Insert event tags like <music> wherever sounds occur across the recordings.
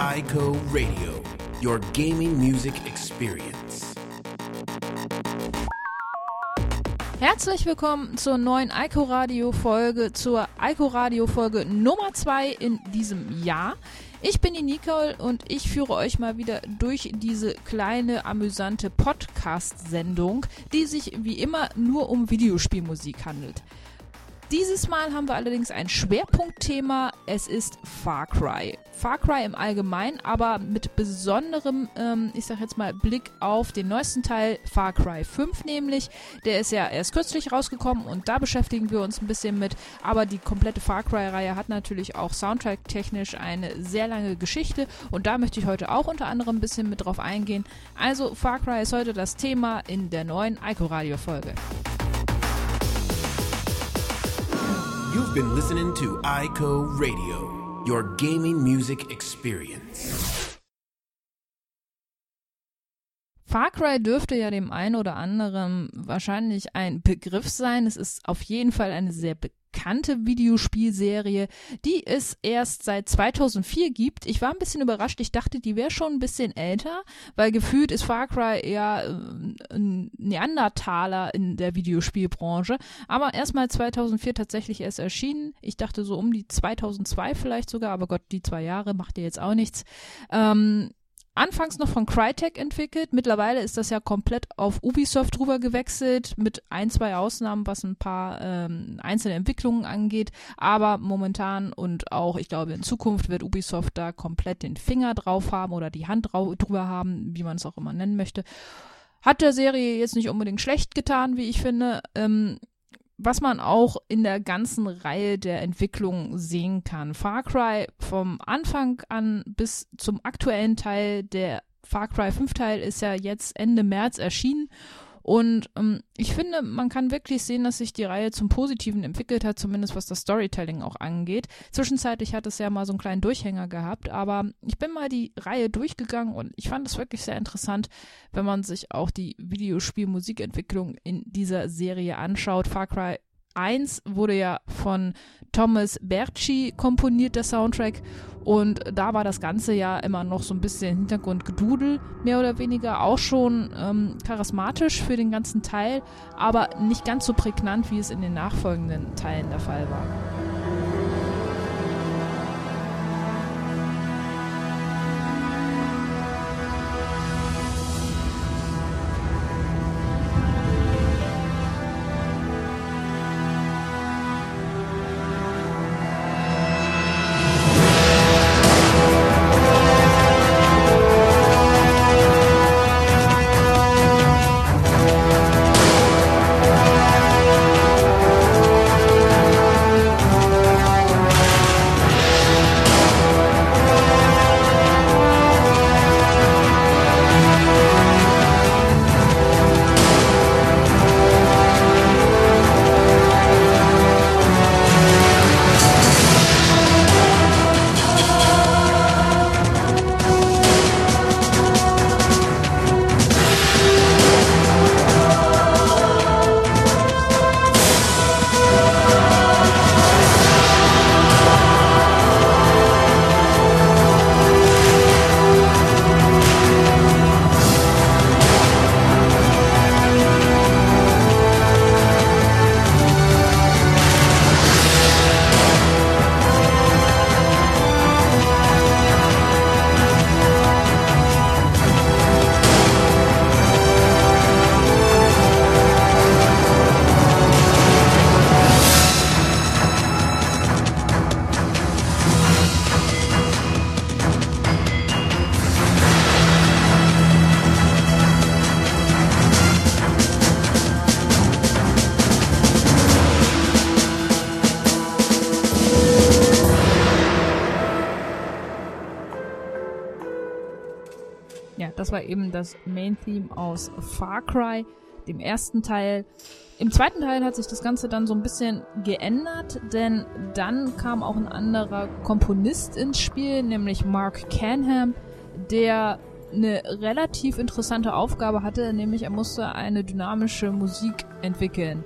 iCo Radio, your gaming music experience. Herzlich willkommen zur neuen Ico Radio Folge, zur Ico Radio Folge Nummer 2 in diesem Jahr. Ich bin die Nicole und ich führe euch mal wieder durch diese kleine amüsante Podcast-Sendung, die sich wie immer nur um Videospielmusik handelt. Dieses Mal haben wir allerdings ein Schwerpunktthema. Es ist Far Cry. Far Cry im Allgemeinen, aber mit besonderem, ähm, ich sag jetzt mal, Blick auf den neuesten Teil, Far Cry 5 nämlich. Der ist ja erst kürzlich rausgekommen und da beschäftigen wir uns ein bisschen mit. Aber die komplette Far Cry-Reihe hat natürlich auch soundtrack-technisch eine sehr lange Geschichte und da möchte ich heute auch unter anderem ein bisschen mit drauf eingehen. Also Far Cry ist heute das Thema in der neuen Ico Radio Folge. You've been listening to iCo Radio, your gaming music experience. Far Cry dürfte ja dem einen oder anderen wahrscheinlich ein Begriff sein. Es ist auf jeden Fall eine sehr bekannte Videospielserie, die es erst seit 2004 gibt. Ich war ein bisschen überrascht. Ich dachte, die wäre schon ein bisschen älter, weil gefühlt ist Far Cry eher äh, ein Neandertaler in der Videospielbranche. Aber erstmal 2004 tatsächlich erst erschienen. Ich dachte so um die 2002 vielleicht sogar, aber Gott, die zwei Jahre macht ja jetzt auch nichts. Ähm, anfangs noch von Crytek entwickelt. Mittlerweile ist das ja komplett auf Ubisoft drüber gewechselt, mit ein, zwei Ausnahmen, was ein paar ähm, einzelne Entwicklungen angeht. Aber momentan und auch, ich glaube, in Zukunft wird Ubisoft da komplett den Finger drauf haben oder die Hand drüber haben, wie man es auch immer nennen möchte. Hat der Serie jetzt nicht unbedingt schlecht getan, wie ich finde. Ähm, was man auch in der ganzen Reihe der Entwicklung sehen kann. Far Cry vom Anfang an bis zum aktuellen Teil, der Far Cry 5 Teil ist ja jetzt Ende März erschienen und ähm, ich finde, man kann wirklich sehen, dass sich die Reihe zum Positiven entwickelt hat, zumindest was das Storytelling auch angeht. Zwischenzeitlich hat es ja mal so einen kleinen Durchhänger gehabt, aber ich bin mal die Reihe durchgegangen und ich fand es wirklich sehr interessant, wenn man sich auch die Videospielmusikentwicklung in dieser Serie anschaut. Far Cry 1 wurde ja von Thomas Berci komponiert, der Soundtrack. Und da war das Ganze ja immer noch so ein bisschen Hintergrundgedudel, mehr oder weniger. Auch schon ähm, charismatisch für den ganzen Teil, aber nicht ganz so prägnant, wie es in den nachfolgenden Teilen der Fall war. Das war eben das Main Theme aus Far Cry, dem ersten Teil. Im zweiten Teil hat sich das Ganze dann so ein bisschen geändert, denn dann kam auch ein anderer Komponist ins Spiel, nämlich Mark Canham, der eine relativ interessante Aufgabe hatte, nämlich er musste eine dynamische Musik entwickeln.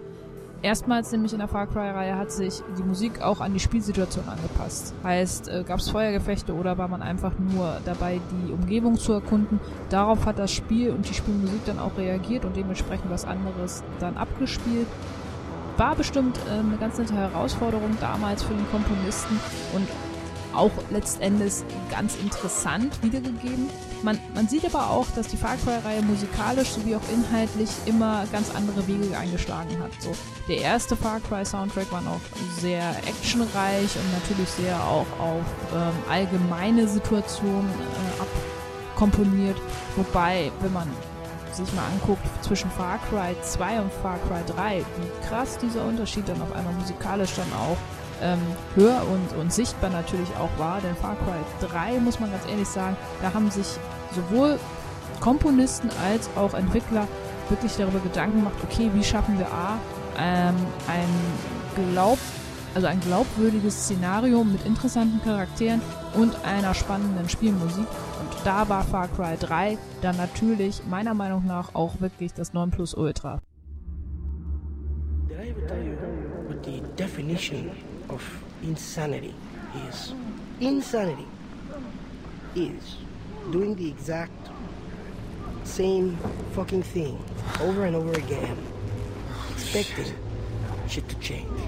Erstmals nämlich in der Far Cry-Reihe hat sich die Musik auch an die Spielsituation angepasst. Heißt, äh, gab es Feuergefechte oder war man einfach nur dabei, die Umgebung zu erkunden. Darauf hat das Spiel und die Spielmusik dann auch reagiert und dementsprechend was anderes dann abgespielt. War bestimmt äh, eine ganz nette Herausforderung damals für den Komponisten und auch letztendlich ganz interessant wiedergegeben. Man, man sieht aber auch, dass die Far Cry-Reihe musikalisch sowie auch inhaltlich immer ganz andere Wege eingeschlagen hat. So, der erste Far Cry-Soundtrack war noch sehr actionreich und natürlich sehr auch auf ähm, allgemeine Situationen äh, abkomponiert. Wobei, wenn man sich mal anguckt zwischen Far Cry 2 und Far Cry 3, wie krass dieser Unterschied dann auf einmal musikalisch dann auch ähm, hör- und, und sichtbar natürlich auch war. Denn Far Cry 3, muss man ganz ehrlich sagen, da haben sich sowohl Komponisten als auch Entwickler wirklich darüber Gedanken gemacht, okay, wie schaffen wir A, ähm, ein Glaub, also ein glaubwürdiges Szenario mit interessanten Charakteren und einer spannenden Spielmusik. Und da war Far Cry 3 dann natürlich meiner Meinung nach auch wirklich das Nonplusultra. Did I ever tell you what the definition of insanity is? Insanity is doing the exact same fucking thing over and over again, expecting shit to change.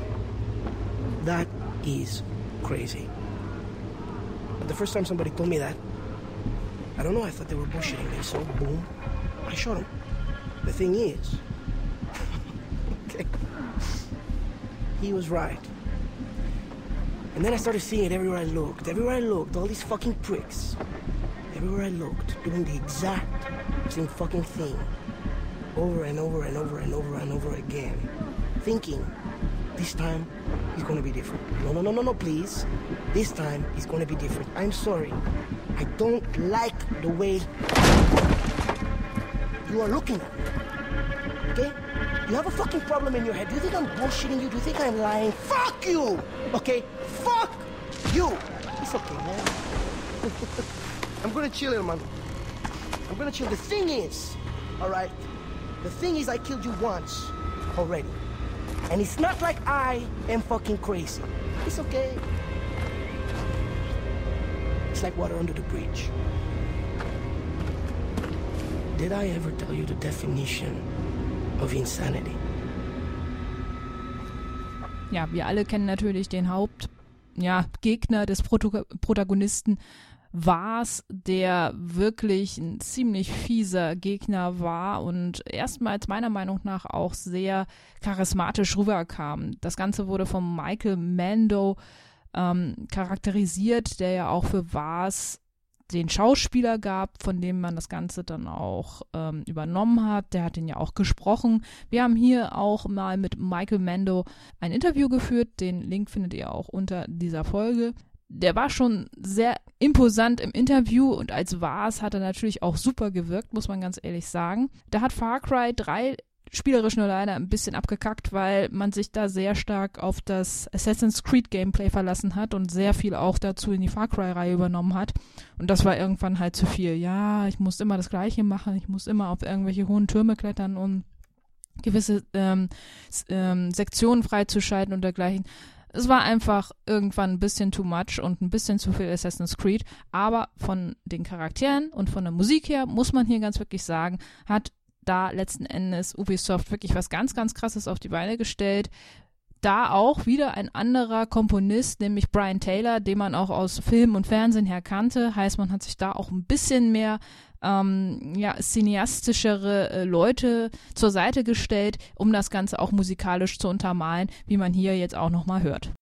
That is crazy. But the first time somebody told me that, I don't know, I thought they were bullshitting me, so boom, I shot him. The thing is, <laughs> okay, he was right. And then I started seeing it everywhere I looked. Everywhere I looked, all these fucking pricks. Everywhere I looked, doing the exact same fucking thing. Over and over and over and over and over again. Thinking, this time he's gonna be different. No, no, no, no, no, please. This time he's gonna be different. I'm sorry. I don't like the way you are looking at me. Okay? You have a fucking problem in your head. Do you think I'm bullshitting you? Do you think I'm lying? Fuck you! Okay? Fuck you! It's okay, man. <laughs> I'm gonna chill here, man. I'm gonna chill. The thing is, alright? The thing is, I killed you once already. And it's not like I am fucking crazy. It's okay. It's like water under the bridge. Did I ever tell you the definition of insanity? Ja, wir alle kennen natürlich den Hauptgegner ja, des Proto Protagonisten Vars, der wirklich ein ziemlich fieser Gegner war und erstmals meiner Meinung nach auch sehr charismatisch rüberkam. Das Ganze wurde von Michael Mando ähm, charakterisiert, der ja auch für Vars den Schauspieler gab, von dem man das Ganze dann auch ähm, übernommen hat. Der hat ihn ja auch gesprochen. Wir haben hier auch mal mit Michael Mando ein Interview geführt. Den Link findet ihr auch unter dieser Folge. Der war schon sehr imposant im Interview und als Vars hat er natürlich auch super gewirkt, muss man ganz ehrlich sagen. Da hat Far Cry 3 spielerisch nur leider ein bisschen abgekackt, weil man sich da sehr stark auf das Assassin's Creed Gameplay verlassen hat und sehr viel auch dazu in die Far Cry Reihe übernommen hat. Und das war irgendwann halt zu viel. Ja, ich muss immer das Gleiche machen, ich muss immer auf irgendwelche hohen Türme klettern, um gewisse ähm, ähm, Sektionen freizuschalten und dergleichen. Es war einfach irgendwann ein bisschen too much und ein bisschen zu viel Assassin's Creed. Aber von den Charakteren und von der Musik her muss man hier ganz wirklich sagen, hat da letzten Endes Ubisoft wirklich was ganz, ganz krasses auf die Beine gestellt. Da auch wieder ein anderer Komponist, nämlich Brian Taylor, den man auch aus Film und Fernsehen her kannte. Heißt, man hat sich da auch ein bisschen mehr ähm, ja, cineastischere äh, Leute zur Seite gestellt, um das Ganze auch musikalisch zu untermalen, wie man hier jetzt auch nochmal hört.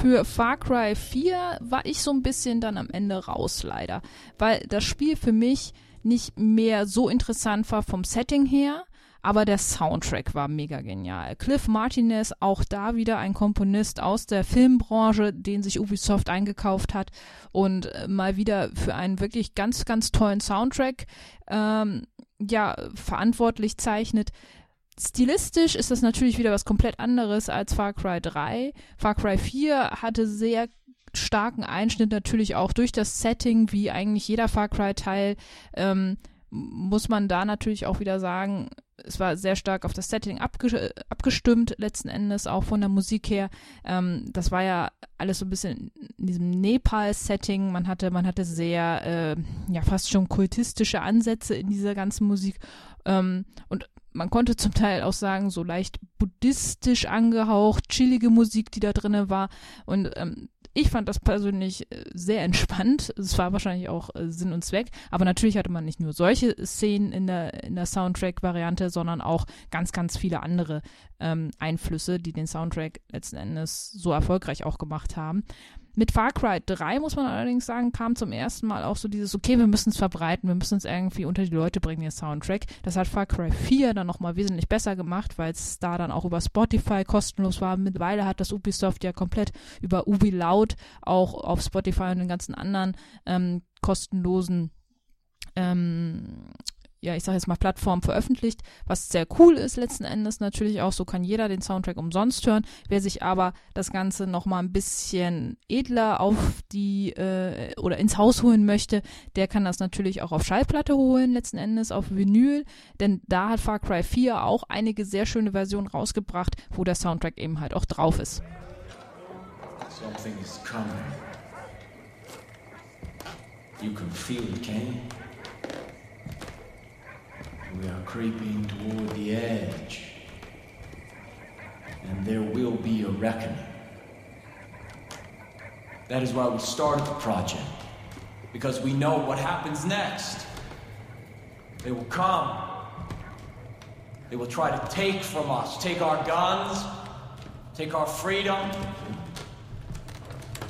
Für Far Cry 4 war ich so ein bisschen dann am Ende raus, leider. Weil das Spiel für mich nicht mehr so interessant war vom Setting her, aber der Soundtrack war mega genial. Cliff Martinez, auch da wieder ein Komponist aus der Filmbranche, den sich Ubisoft eingekauft hat und äh, mal wieder für einen wirklich ganz, ganz tollen Soundtrack ähm, ja, verantwortlich zeichnet. Stilistisch ist das natürlich wieder was komplett anderes als Far Cry 3. Far Cry 4 hatte sehr starken Einschnitt natürlich auch durch das Setting, wie eigentlich jeder Far Cry-Teil. Ähm, muss man da natürlich auch wieder sagen, es war sehr stark auf das Setting abge abgestimmt, letzten Endes auch von der Musik her. Ähm, das war ja alles so ein bisschen in diesem Nepal-Setting. Man hatte, man hatte sehr, äh, ja, fast schon kultistische Ansätze in dieser ganzen Musik. Ähm, und man konnte zum Teil auch sagen, so leicht buddhistisch angehaucht, chillige Musik, die da drin war. Und ähm, ich fand das persönlich äh, sehr entspannt. Es war wahrscheinlich auch äh, Sinn und Zweck. Aber natürlich hatte man nicht nur solche Szenen in der, in der Soundtrack-Variante, sondern auch ganz, ganz viele andere ähm, Einflüsse, die den Soundtrack letzten Endes so erfolgreich auch gemacht haben. Mit Far Cry 3 muss man allerdings sagen, kam zum ersten Mal auch so dieses, okay, wir müssen es verbreiten, wir müssen es irgendwie unter die Leute bringen, den Soundtrack. Das hat Far Cry 4 dann nochmal wesentlich besser gemacht, weil es da dann auch über Spotify kostenlos war. Mittlerweile hat das Ubisoft ja komplett über Ubi Loud auch auf Spotify und den ganzen anderen ähm, kostenlosen ähm, ja, ich sage jetzt mal Plattform veröffentlicht, was sehr cool ist letzten Endes natürlich auch. So kann jeder den Soundtrack umsonst hören. Wer sich aber das Ganze nochmal ein bisschen edler auf die äh, oder ins Haus holen möchte, der kann das natürlich auch auf Schallplatte holen, letzten Endes auf Vinyl, denn da hat Far Cry 4 auch einige sehr schöne Versionen rausgebracht, wo der Soundtrack eben halt auch drauf ist. Something is coming. You can feel it, can you? We are creeping toward the edge. And there will be a reckoning. That is why we started the project. Because we know what happens next. They will come. They will try to take from us, take our guns, take our freedom,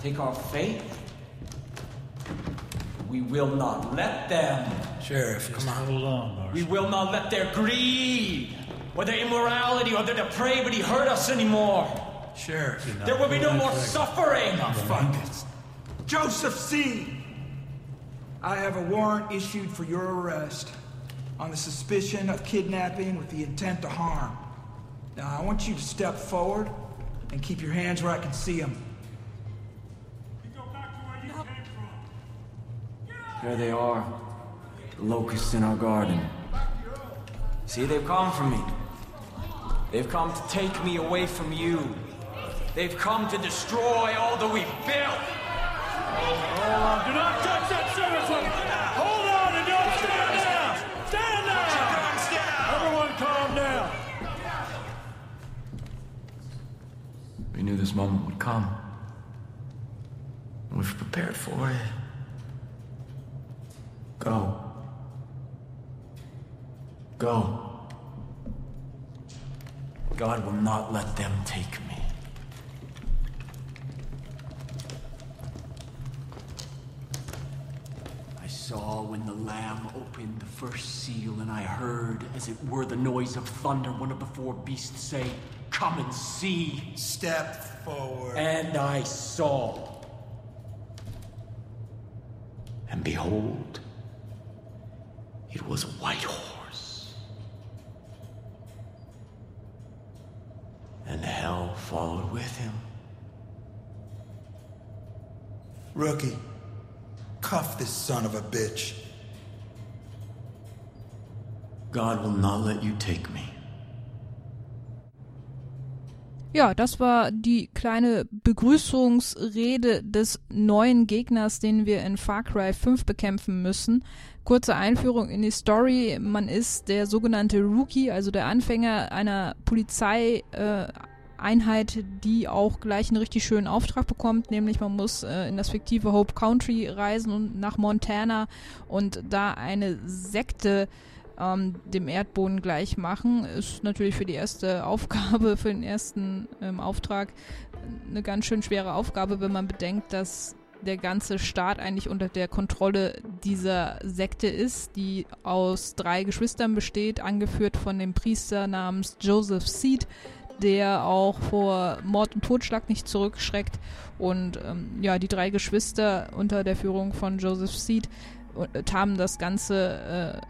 take our faith. We will not let them. Sheriff, come on. Hold on, Marshal. We will not let their greed, or their immorality, or their depravity hurt us anymore. Sheriff, there will be no more suffering. Not fuck. Joseph C. I have a warrant issued for your arrest on the suspicion of kidnapping with the intent to harm. Now, I want you to step forward and keep your hands where I can see them. You go back to where you came from. There they are. Locusts in our garden. See, they've come for me. They've come to take me away from you. They've come to destroy all that we've built. Hold on. Do not touch that service weapon. Hold on and don't stand down. Stand down. Everyone calm down. We knew this moment would come. We've prepared for it. Go. Go. God will not let them take me. I saw when the Lamb opened the first seal, and I heard, as it were the noise of thunder, one of the four beasts say, Come and see. Step forward. And I saw. And behold, it was a white horse. With him. Rookie, cuff this son of a bitch. God will not let you take me. Ja, das war die kleine Begrüßungsrede des neuen Gegners, den wir in Far Cry 5 bekämpfen müssen. Kurze Einführung in die Story. Man ist der sogenannte Rookie, also der Anfänger einer Polizeieinheit, äh, die auch gleich einen richtig schönen Auftrag bekommt, nämlich man muss äh, in das fiktive Hope Country reisen und nach Montana und da eine Sekte ähm, dem Erdboden gleich machen. Ist natürlich für die erste Aufgabe, <laughs> für den ersten ähm, Auftrag eine ganz schön schwere Aufgabe, wenn man bedenkt, dass der ganze Staat eigentlich unter der Kontrolle dieser Sekte ist, die aus drei Geschwistern besteht, angeführt von dem Priester namens Joseph Seed, der auch vor Mord und Totschlag nicht zurückschreckt. Und ähm, ja, die drei Geschwister unter der Führung von Joseph Seed äh, haben das ganze äh,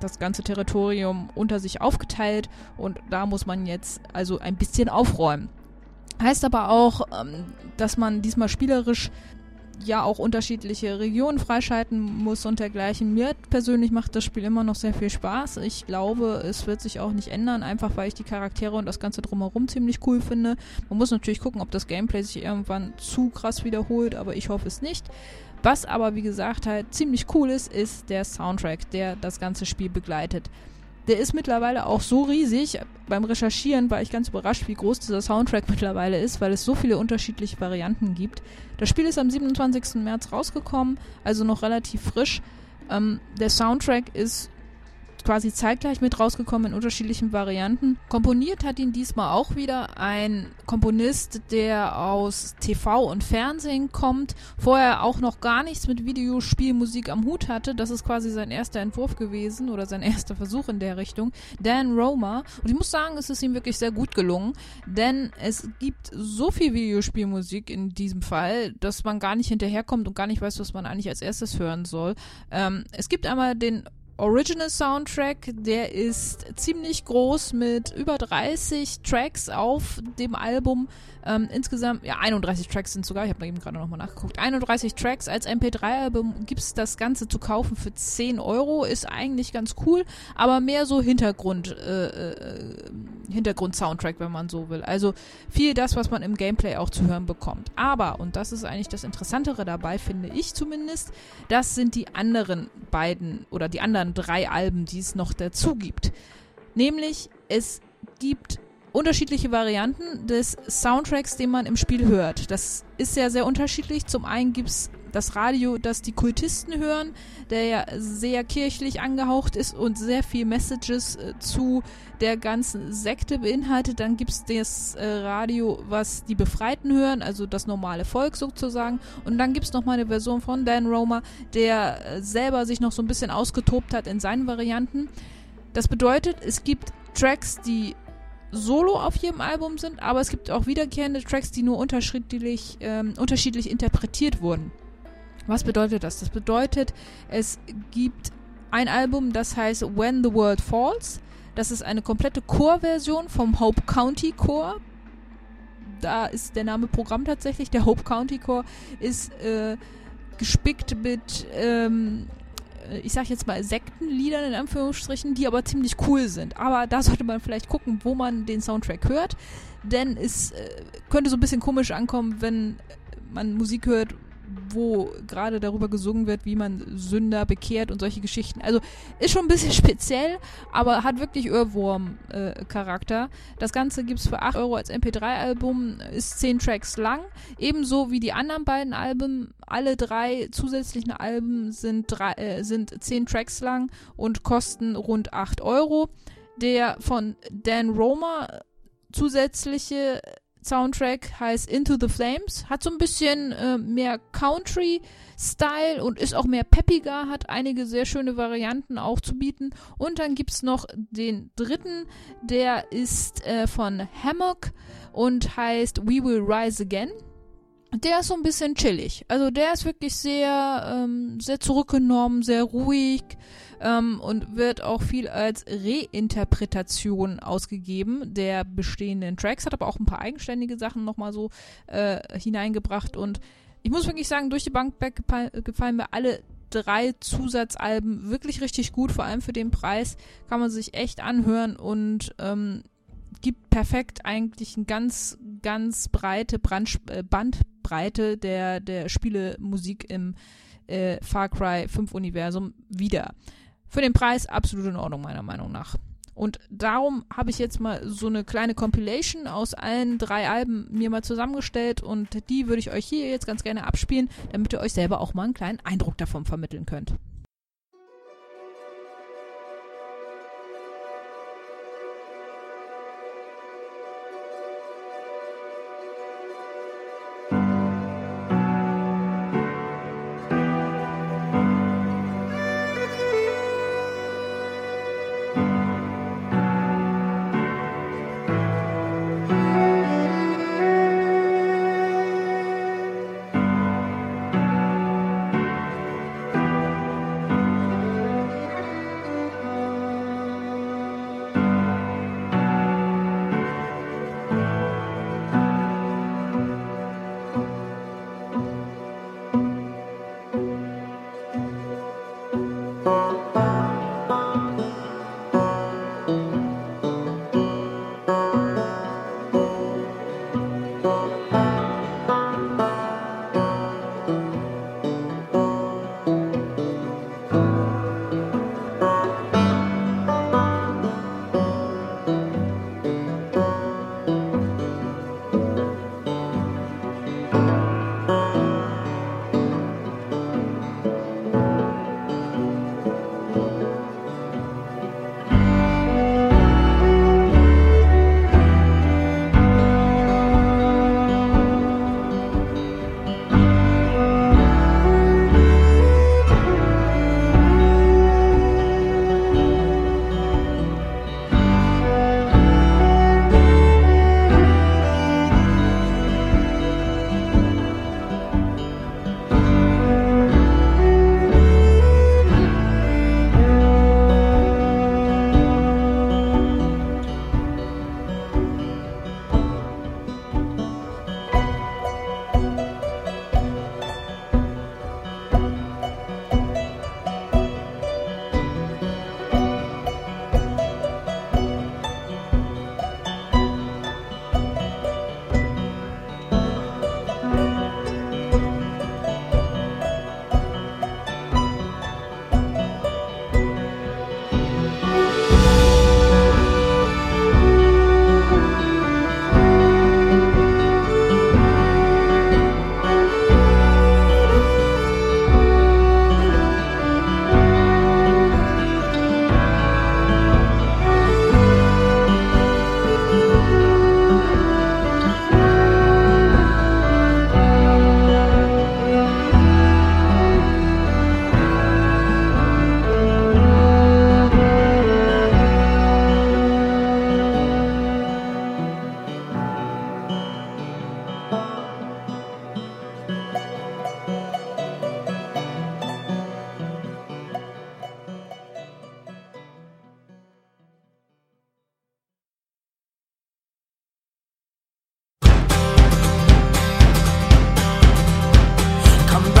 das ganze Territorium unter sich aufgeteilt und da muss man jetzt also ein bisschen aufräumen. Heißt aber auch, ähm, dass man diesmal spielerisch ja auch unterschiedliche Regionen freischalten muss und dergleichen. Mir persönlich macht das Spiel immer noch sehr viel Spaß. Ich glaube, es wird sich auch nicht ändern, einfach weil ich die Charaktere und das Ganze drumherum ziemlich cool finde. Man muss natürlich gucken, ob das Gameplay sich irgendwann zu krass wiederholt, aber ich hoffe es nicht. Was aber, wie gesagt, halt ziemlich cool ist, ist der Soundtrack, der das ganze Spiel begleitet. Der ist mittlerweile auch so riesig. Beim Recherchieren war ich ganz überrascht, wie groß dieser Soundtrack <laughs> mittlerweile ist, weil es so viele unterschiedliche Varianten gibt. Das Spiel ist am 27. März rausgekommen, also noch relativ frisch. Ähm, der Soundtrack ist quasi zeitgleich mit rausgekommen in unterschiedlichen Varianten. Komponiert hat ihn diesmal auch wieder ein Komponist, der aus TV und Fernsehen kommt, vorher auch noch gar nichts mit Videospielmusik am Hut hatte. Das ist quasi sein erster Entwurf gewesen oder sein erster Versuch in der Richtung. Dan Roma. Und ich muss sagen, es ist ihm wirklich sehr gut gelungen, denn es gibt so viel Videospielmusik in diesem Fall, dass man gar nicht hinterherkommt und gar nicht weiß, was man eigentlich als erstes hören soll. Ähm, es gibt einmal den Original Soundtrack, der ist ziemlich groß mit über 30 Tracks auf dem Album. Ähm, insgesamt, ja, 31 Tracks sind sogar, ich habe eben gerade nochmal nachgeguckt. 31 Tracks als MP3-Album gibt es das Ganze zu kaufen für 10 Euro, ist eigentlich ganz cool, aber mehr so Hintergrund, äh, äh, Hintergrund-Soundtrack, wenn man so will. Also viel das, was man im Gameplay auch zu hören bekommt. Aber, und das ist eigentlich das Interessantere dabei, finde ich zumindest, das sind die anderen beiden oder die anderen drei Alben, die es noch dazu gibt. Nämlich, es gibt unterschiedliche Varianten des Soundtracks, den man im Spiel hört. Das ist ja sehr unterschiedlich. Zum einen gibt es das Radio, das die Kultisten hören, der ja sehr kirchlich angehaucht ist und sehr viel Messages äh, zu der ganzen Sekte beinhaltet. Dann gibt es das äh, Radio, was die Befreiten hören, also das normale Volk sozusagen. Und dann gibt es nochmal eine Version von Dan Romer, der äh, selber sich noch so ein bisschen ausgetobt hat in seinen Varianten. Das bedeutet, es gibt Tracks, die solo auf jedem Album sind, aber es gibt auch wiederkehrende Tracks, die nur unterschiedlich, ähm, unterschiedlich interpretiert wurden. Was bedeutet das? Das bedeutet, es gibt ein Album, das heißt When the World Falls. Das ist eine komplette Chorversion vom Hope County Chor. Da ist der Name Programm tatsächlich. Der Hope County Chor ist äh, gespickt mit ähm, äh, ich sag jetzt mal, Sektenliedern in Anführungsstrichen, die aber ziemlich cool sind. Aber da sollte man vielleicht gucken, wo man den Soundtrack hört. Denn es äh, könnte so ein bisschen komisch ankommen, wenn man Musik hört, wo gerade darüber gesungen wird, wie man Sünder bekehrt und solche Geschichten. Also ist schon ein bisschen <laughs> speziell, aber hat wirklich Ohrwurm-Charakter. Äh, das Ganze gibt es für 8 Euro als MP3-Album, ist 10 Tracks lang, ebenso wie die anderen beiden Alben. Alle drei zusätzlichen Alben sind, drei, äh, sind 10 Tracks lang und kosten rund 8 Euro. Der von Dan Romer zusätzliche Soundtrack heißt Into the Flames, hat so ein bisschen äh, mehr Country-Style und ist auch mehr peppiger, hat einige sehr schöne Varianten auch zu bieten. Und dann gibt es noch den dritten, der ist äh, von Hammock und heißt We Will Rise Again. Der ist so ein bisschen chillig. Also der ist wirklich sehr, ähm, sehr zurückgenommen, sehr ruhig ähm, und wird auch viel als Reinterpretation ausgegeben der bestehenden Tracks, hat aber auch ein paar eigenständige Sachen nochmal so äh, hineingebracht und ich muss wirklich sagen, durch die Bank gefallen mir alle drei Zusatzalben wirklich richtig gut, vor allem für den Preis kann man sich echt anhören und ähm, gibt perfekt eigentlich eine ganz, ganz breite Brand, äh, Bandbreite der, der Spielemusik im äh, Far Cry 5 Universum wieder. Für den Preis absolut in Ordnung, meiner Meinung nach. Und darum habe ich jetzt mal so eine kleine Compilation aus allen drei Alben mir mal zusammengestellt und die würde ich euch hier jetzt ganz gerne abspielen, damit ihr euch selber auch mal einen kleinen Eindruck davon vermitteln könnt.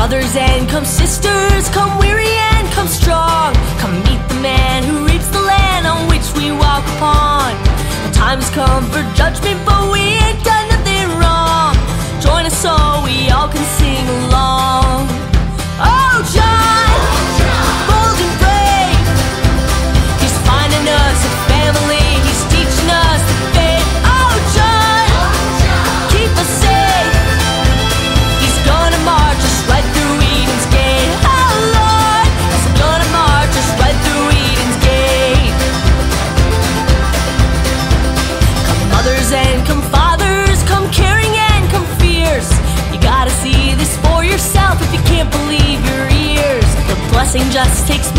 brothers and come sisters, come weary and come strong. Come meet the man who reaps the land on which we walk upon. The time's come for judgment, but we ain't done nothing wrong. Join us all, we all can sing along. Oh, John! dancing just takes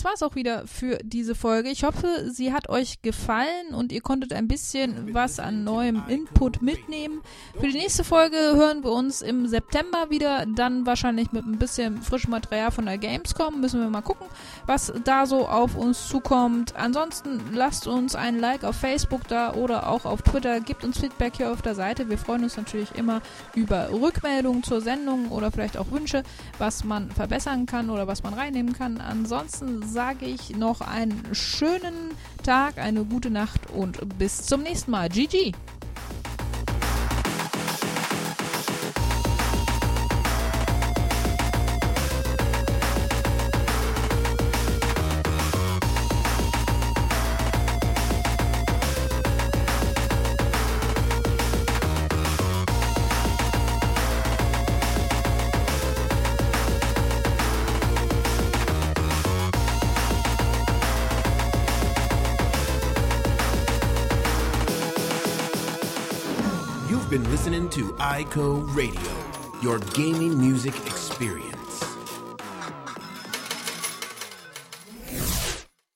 das war's auch wieder für diese Folge. Ich hoffe, sie hat euch gefallen und ihr konntet ein bisschen was an neuem Input mitnehmen. Für die nächste Folge hören wir uns im September wieder, dann wahrscheinlich mit ein bisschen frischem Material von der Gamescom. Müssen wir mal gucken, was da so auf uns zukommt. Ansonsten lasst uns ein Like auf Facebook da oder auch auf Twitter. Gebt uns Feedback hier auf der Seite. Wir freuen uns natürlich immer über Rückmeldungen zur Sendung oder vielleicht auch Wünsche, was man verbessern kann oder was man reinnehmen kann. Ansonsten sage ich noch einen schönen Tag, eine gute Nacht und bis zum nächsten Mal. GG! You've been listening to ICO Radio, your gaming music experience.